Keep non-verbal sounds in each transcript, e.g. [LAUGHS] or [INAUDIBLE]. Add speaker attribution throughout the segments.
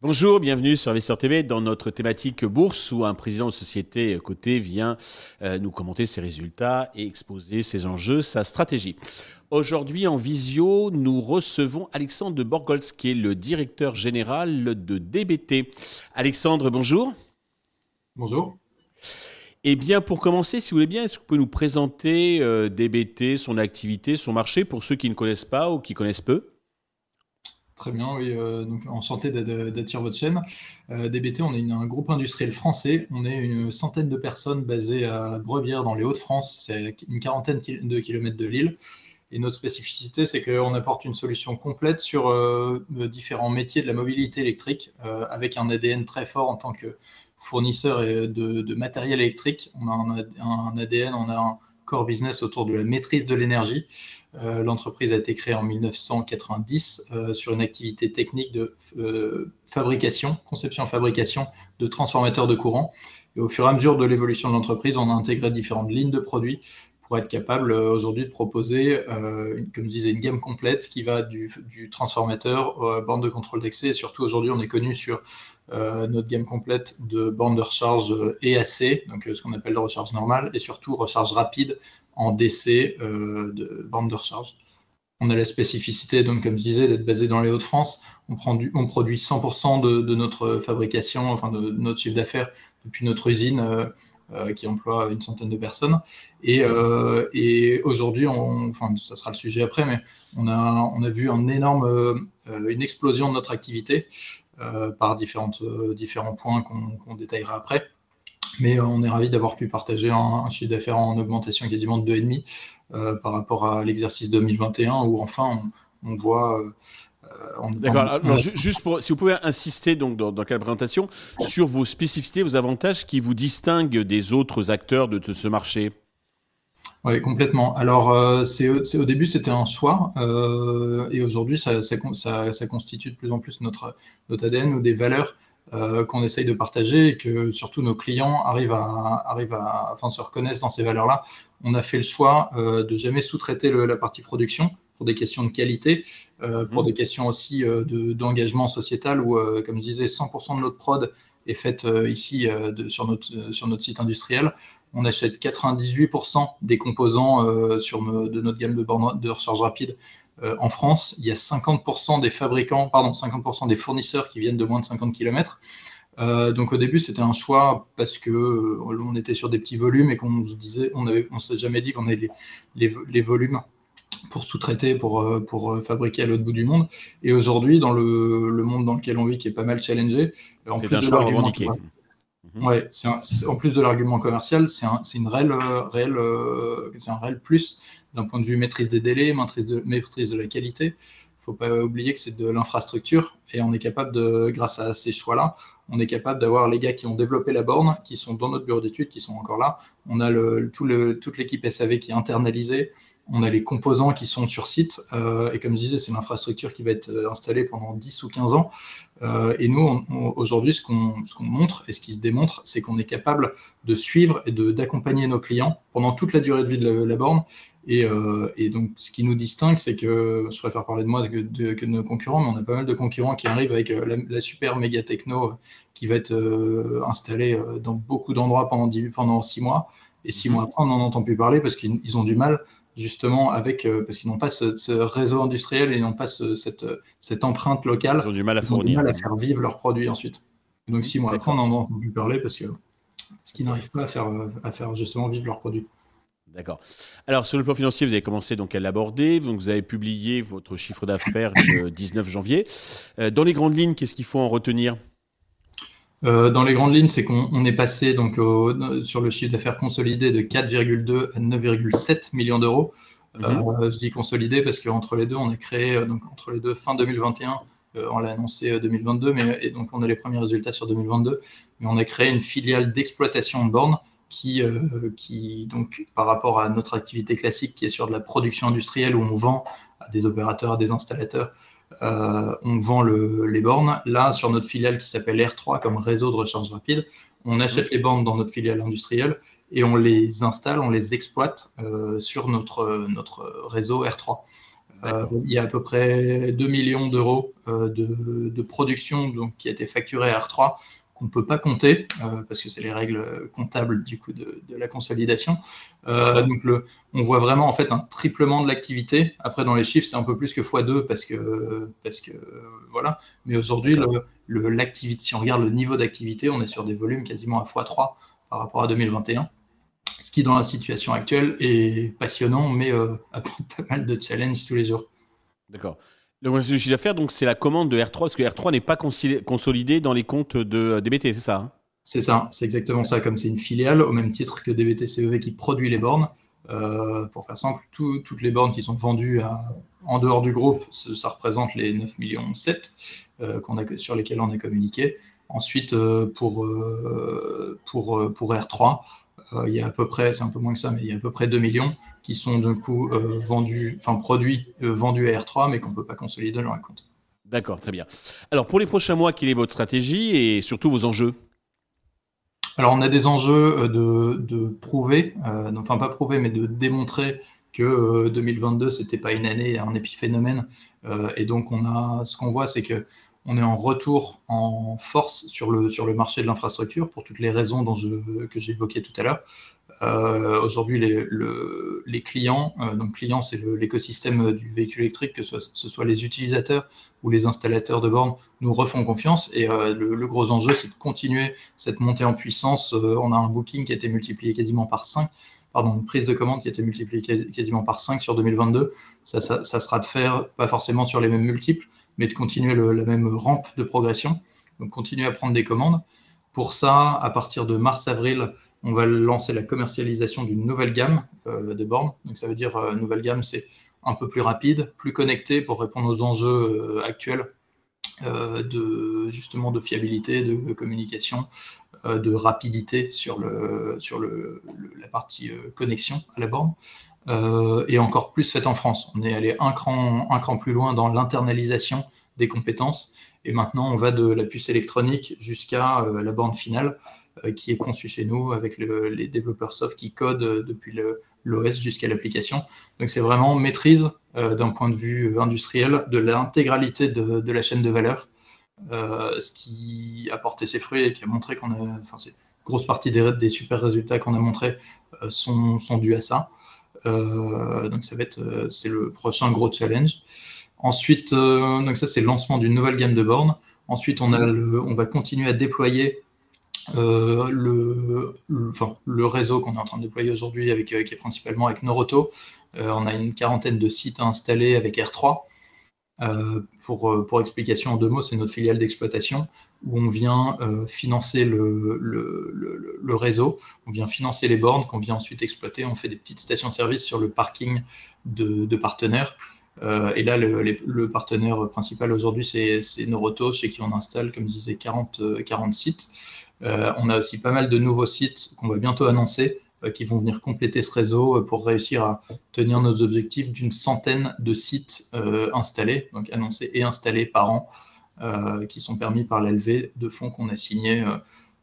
Speaker 1: Bonjour, bienvenue sur Investor TV dans notre thématique bourse où un président de société cotée vient euh, nous commenter ses résultats et exposer ses enjeux, sa stratégie. Aujourd'hui en visio, nous recevons Alexandre de Borgolz qui est le directeur général de DBT. Alexandre, bonjour.
Speaker 2: Bonjour.
Speaker 1: Eh bien, pour commencer, si vous voulez bien, est-ce que vous pouvez nous présenter euh, DBT, son activité, son marché, pour ceux qui ne connaissent pas ou qui connaissent peu?
Speaker 2: Très bien, oui. Euh, donc, enchanté d'attirer votre chaîne. Euh, DBT, on est un groupe industriel français. On est une centaine de personnes basées à Brebière, dans les Hauts-de-France. C'est une quarantaine de kilomètres de Lille. Et notre spécificité, c'est qu'on apporte une solution complète sur euh, différents métiers de la mobilité électrique, avec un ADN très fort en tant que fournisseur de, de matériel électrique. On a un, ADN, on a un core business autour de la maîtrise de l'énergie. Euh, l'entreprise a été créée en 1990 euh, sur une activité technique de euh, fabrication, conception-fabrication de transformateurs de courant. Et au fur et à mesure de l'évolution de l'entreprise, on a intégré différentes lignes de produits pour être capable aujourd'hui de proposer, comme je disais, une gamme complète qui va du, transformateur aux bornes de contrôle d'accès. Et surtout aujourd'hui, on est connu sur notre gamme complète de bornes de recharge EAC, donc ce qu'on appelle la recharge normale, et surtout recharge rapide en DC euh, de bande de recharge. On a la spécificité, donc, comme je disais, d'être basé dans les Hauts-de-France. On, produit 100% de, notre fabrication, enfin de, notre chiffre d'affaires depuis notre usine euh, euh, qui emploie une centaine de personnes. Et, aujourd'hui, enfin, ça sera le sujet après, mais on a, on a vu un énorme, une explosion de notre activité par différentes, différents points qu'on détaillera après. Mais on est ravi d'avoir pu partager un, chiffre d'affaires en augmentation quasiment de 2,5 euh, par rapport à l'exercice 2021 où enfin on, voit. Euh,
Speaker 1: D'accord. juste pour, si vous pouvez insister donc dans, dans la présentation sur vos spécificités, vos avantages qui vous distinguent des autres acteurs de, ce marché?
Speaker 2: Oui, complètement. Alors, euh, c'est, au début, c'était un choix, et aujourd'hui, ça, ça, constitue de plus en plus notre, notre ADN ou des valeurs euh, qu'on essaye de partager et que surtout nos clients arrivent à, arrivent à enfin, se reconnaissent dans ces valeurs-là. On a fait le choix euh, de jamais sous-traiter la partie production pour des questions de qualité, euh, pour mmh. des questions aussi d'engagement sociétal où, comme je disais, 100% de notre prod est faite ici sur, notre, sur notre site industriel. On achète 98% des composants sur de notre gamme de bornes de recharge rapide euh, en France, il y a 50% des fabricants, pardon, 50% des fournisseurs qui viennent de moins de 50 km. Euh, donc au début, c'était un choix parce que euh, on était sur des petits volumes et qu'on se disait, on on s'est jamais dit qu'on avait les, les, volumes pour sous-traiter, pour, pour fabriquer à l'autre bout du monde. Et aujourd'hui, dans le, le, monde dans lequel on vit, qui est pas mal challengé,
Speaker 1: en plus de l'argument,
Speaker 2: mhm. ouais, en plus de l'argument commercial, c'est un, une réelle, réelle, c'est un réel plus d'un point de vue maîtrise des délais, maîtrise de, maîtrise de la qualité. Faut pas oublier que c'est de l'infrastructure et on est capable de, grâce à ces choix-là, on est capable d'avoir les gars qui ont développé la borne, qui sont dans notre bureau d'études, qui sont encore là. On a le, tout le, toute l'équipe SAV qui est internalisée. On a les composants qui sont sur site. Euh, et comme je disais, c'est l'infrastructure qui va être euh, installée pendant 10 ou 15 ans. Euh, et nous, aujourd'hui, ce qu'on montre et ce qui se démontre, c'est qu'on est capable de suivre et d'accompagner nos clients pendant toute la durée de vie de la borne euh, et, donc, ce qui nous distingue, c'est que je préfère parler de moi que de, nos concurrents, mais on a pas mal de concurrents qui arrivent avec euh, la, super méga techno euh, qui va être installée dans beaucoup d'endroits pendant, pendant six mois. Et six mois après, on n'en entend plus parler parce qu'ils ont du mal justement avec parce qu'ils n'ont pas ce, réseau industriel et ils n'ont pas cette, cette, empreinte locale.
Speaker 1: Ils ont du mal à
Speaker 2: ils
Speaker 1: fournir.
Speaker 2: Ont du mal à faire vivre leurs produits ensuite. donc six mois après, on n'en entend plus parler parce que parce qu'ils n'arrivent pas à faire, à faire justement vivre leurs produits.
Speaker 1: D'accord. Alors, sur le plan financier, vous avez commencé donc à l'aborder. Donc, vous avez publié votre chiffre d'affaires le 19 janvier. Euh, dans les grandes lignes, qu'est-ce qu'il faut en retenir?
Speaker 2: Euh, dans les grandes lignes, c'est qu'on est passé donc sur le chiffre d'affaires consolidé de 4,2 à 9,7 millions d'euros. Mhm. Euh, je dis consolidé parce qu'entre les deux, on a créé donc entre les deux fin 2021 on l'a annoncé 2022, mais et donc on a les premiers résultats sur 2022. Mais on a créé une filiale d'exploitation de bornes qui, euh, qui, donc, par rapport à notre activité classique qui est sur de la production industrielle où on vend à des opérateurs, à des installateurs, euh, on vend les bornes. Là, sur notre filiale qui s'appelle R3 comme réseau de recharge rapide, on achète les bornes dans notre filiale industrielle et on les installe, on les exploite sur notre, notre réseau R3. il y a à peu près 2 millions d'euros de, de, production donc, qui a été facturée à R3 qu'on ne peut pas compter, euh, parce que c'est les règles comptables du coup de, la consolidation. Euh, donc le, on voit vraiment en fait un triplement de l'activité. Après dans les chiffres c'est un peu plus que x2 parce que parce que voilà. Mais aujourd'hui le, l'activité, si on regarde le niveau d'activité, on est sur des volumes quasiment à x3 par rapport à 2021. Ce qui dans la situation actuelle est passionnant, mais euh, [LAUGHS] apporte pas mal de challenges tous les jours.
Speaker 1: D'accord. Le chiffre d'affaires, donc c'est la commande de R3, parce que R3 n'est pas consolidé dans les comptes de DBT, c'est ça hein?
Speaker 2: C'est ça, c'est exactement ça. Comme c'est une filiale, au même titre que DBT CEV qui produit les bornes, euh, pour faire simple, toutes les bornes qui sont vendues en dehors du groupe, ça, représente les 9 millions 7 euh, sur lesquels on est communiqué. Ensuite, euh, pour, pour, pour R3, il y a à peu près, c'est un peu moins que ça, mais il y a à peu près 2 millions qui sont d'un coup euh, vendus, enfin produits euh, vendus à R3, mais qu'on ne peut pas consolider dans leur compte.
Speaker 1: D'accord, très bien. Alors pour les prochains mois, quelle est votre stratégie et surtout vos enjeux?
Speaker 2: Alors on a des enjeux euh, de, de prouver, enfin pas prouver, mais de démontrer que 2022 c'était pas une année, un épiphénomène. et donc on a, ce qu'on voit, c'est que on est en retour en force sur le, marché de l'infrastructure pour toutes les raisons dont je, que j'évoquais tout à l'heure. Euh, aujourd'hui, les, clients, euh, donc clients, c'est l'écosystème du véhicule électrique, que ce, soit les utilisateurs ou les installateurs de bornes, nous refont confiance. Et euh, le, gros enjeu, c'est de continuer cette montée en puissance. on a un booking qui a été multiplié quasiment par 5 pardon, une prise de commande qui a été multipliée quasiment par 5 sur 2022. Ça, ça, ça, sera de faire, pas forcément sur les mêmes multiples, mais de continuer la même rampe de progression, donc continuer à prendre des commandes. Pour ça, à partir de mars-avril, on va lancer la commercialisation d'une nouvelle gamme euh, de bornes. Donc ça veut dire euh, nouvelle gamme, c'est un peu plus rapide, plus connecté pour répondre aux enjeux euh, actuels de justement de fiabilité, de communication, de rapidité sur, la partie connexion à la borne. Euh, et encore plus faite en France. On est allé un cran, plus loin dans l'internalisation des compétences. Et maintenant, on va de la puce électronique jusqu'à euh, la borne finale euh, qui est conçue chez nous avec les développeurs soft qui codent depuis l'OS jusqu'à l'application. Donc c'est vraiment maîtrise d'un point de vue industriel de l'intégralité de, la chaîne de valeur, ce qui a porté ses fruits et qui a montré qu'on a, enfin, grosse partie des, super résultats qu'on a montrés sont dus à ça. Euh, donc ça va être, euh, c'est le prochain gros challenge. Ensuite, euh, donc ça c'est le lancement d'une nouvelle gamme de bornes. Ensuite, on, a le, on va continuer à déployer le, enfin, le, réseau qu'on est en train de déployer aujourd'hui, avec, qui est principalement avec Noroto. On a une quarantaine de sites installés avec R3. Euh, pour, euh, pour, explication en deux mots, c'est notre filiale d'exploitation où on vient euh, financer le, réseau, on vient financer les bornes qu'on vient ensuite exploiter. On fait des petites stations-service sur le parking de, partenaires. Et là, le, partenaire principal aujourd'hui, c'est Noroto, chez qui on installe, comme je disais, 40, 40 sites. on a aussi pas mal de nouveaux sites qu'on va bientôt annoncer qui vont venir compléter ce réseau euh, pour réussir à tenir nos objectifs d'une centaine de sites euh, installés, donc annoncés et installés par an, qui sont permis par la de fonds qu'on a signé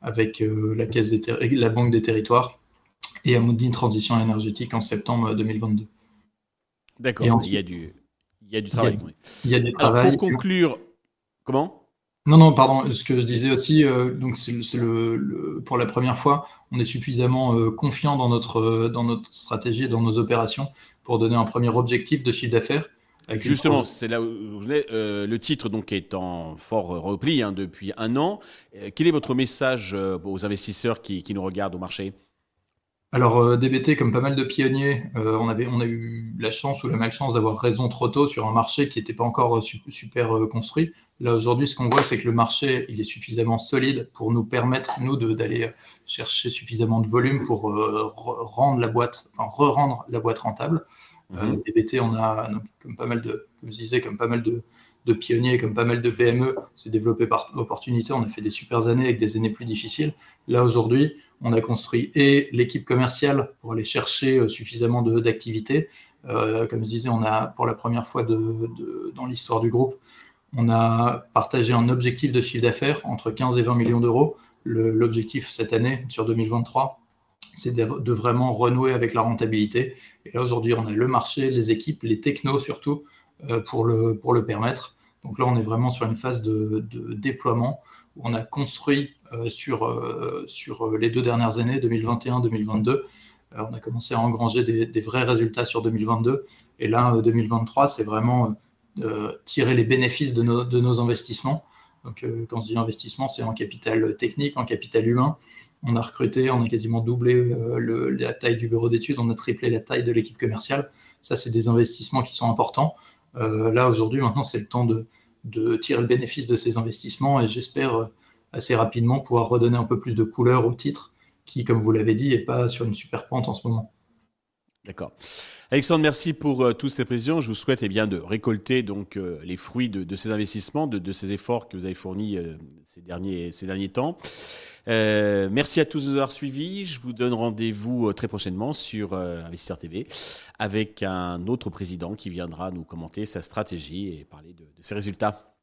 Speaker 2: avec la, caisse des la Banque des Territoires et Amundi Transition énergétique en septembre 2022.
Speaker 1: D'accord, il, y a du, il y a du travail.
Speaker 2: Il y a, du travail.
Speaker 1: pour conclure, comment?
Speaker 2: Non, non, pardon. Ce que je disais aussi, euh, donc c'est le, pour la première fois, on est suffisamment euh, confiant dans notre, euh, dans notre stratégie et dans nos opérations pour donner un premier objectif de chiffre d'affaires.
Speaker 1: Justement, c'est là où je voulais. le titre donc est en fort repli hein, depuis un an. quel est votre message aux investisseurs qui, qui nous regardent au marché?
Speaker 2: Alors, euh, DBT, comme pas mal de pionniers, euh, on, avait, on a eu la chance ou la malchance d'avoir raison trop tôt sur un marché qui n'était pas encore euh, super construit. Là, aujourd'hui, ce qu'on voit, c'est que le marché, il est suffisamment solide pour nous permettre, nous, d'aller chercher suffisamment de volume pour rendre la boîte, enfin, re-rendre la boîte rentable. Mhm. DBT, on a, comme pas mal de, comme je disais, comme pas mal de, de pionniers, comme pas mal de PME, s'est développé par opportunité. On a fait des super années avec des années plus difficiles. Là, aujourd'hui, on a construit et l'équipe commerciale pour aller chercher euh, suffisamment d'activités. Euh, comme je disais, on a pour la première fois de, dans l'histoire du groupe, on a partagé un objectif de chiffre d'affaires entre 15 et 20 millions d'euros. L'objectif cette année, sur 2023, c'est de, vraiment renouer avec la rentabilité. Et là, aujourd'hui, on a le marché, les équipes, les technos surtout, pour, le, pour le permettre. Donc là, on est vraiment sur une phase de, déploiement où on a construit sur, sur les deux dernières années, 2021-2022, on a commencé à engranger des, vrais résultats sur 2022. Et là, 2023, c'est vraiment tirer les bénéfices de nos, investissements. Donc, euh, quand je dis investissement, c'est en capital technique, en capital humain. On a recruté, on a quasiment doublé euh, la taille du bureau d'études, on a triplé la taille de l'équipe commerciale. Ça, c'est des investissements qui sont importants. Euh, là, aujourd'hui, maintenant, c'est le temps de, tirer le bénéfice de ces investissements et j'espère assez rapidement pouvoir redonner un peu plus de couleur au titre qui, comme vous l'avez dit, n'est pas sur une super pente en ce moment.
Speaker 1: D'accord. Alexandre, merci pour euh, toutes ces précisions. Je vous souhaite eh bien, de récolter donc, euh, les fruits de, ces investissements, de, ces efforts que vous avez fournis euh, ces, derniers, ces derniers temps. Merci à tous de nous avoir suivis. Je vous donne rendez-vous très prochainement sur Investisseur TV avec un autre président qui viendra nous commenter sa stratégie et parler de ses résultats.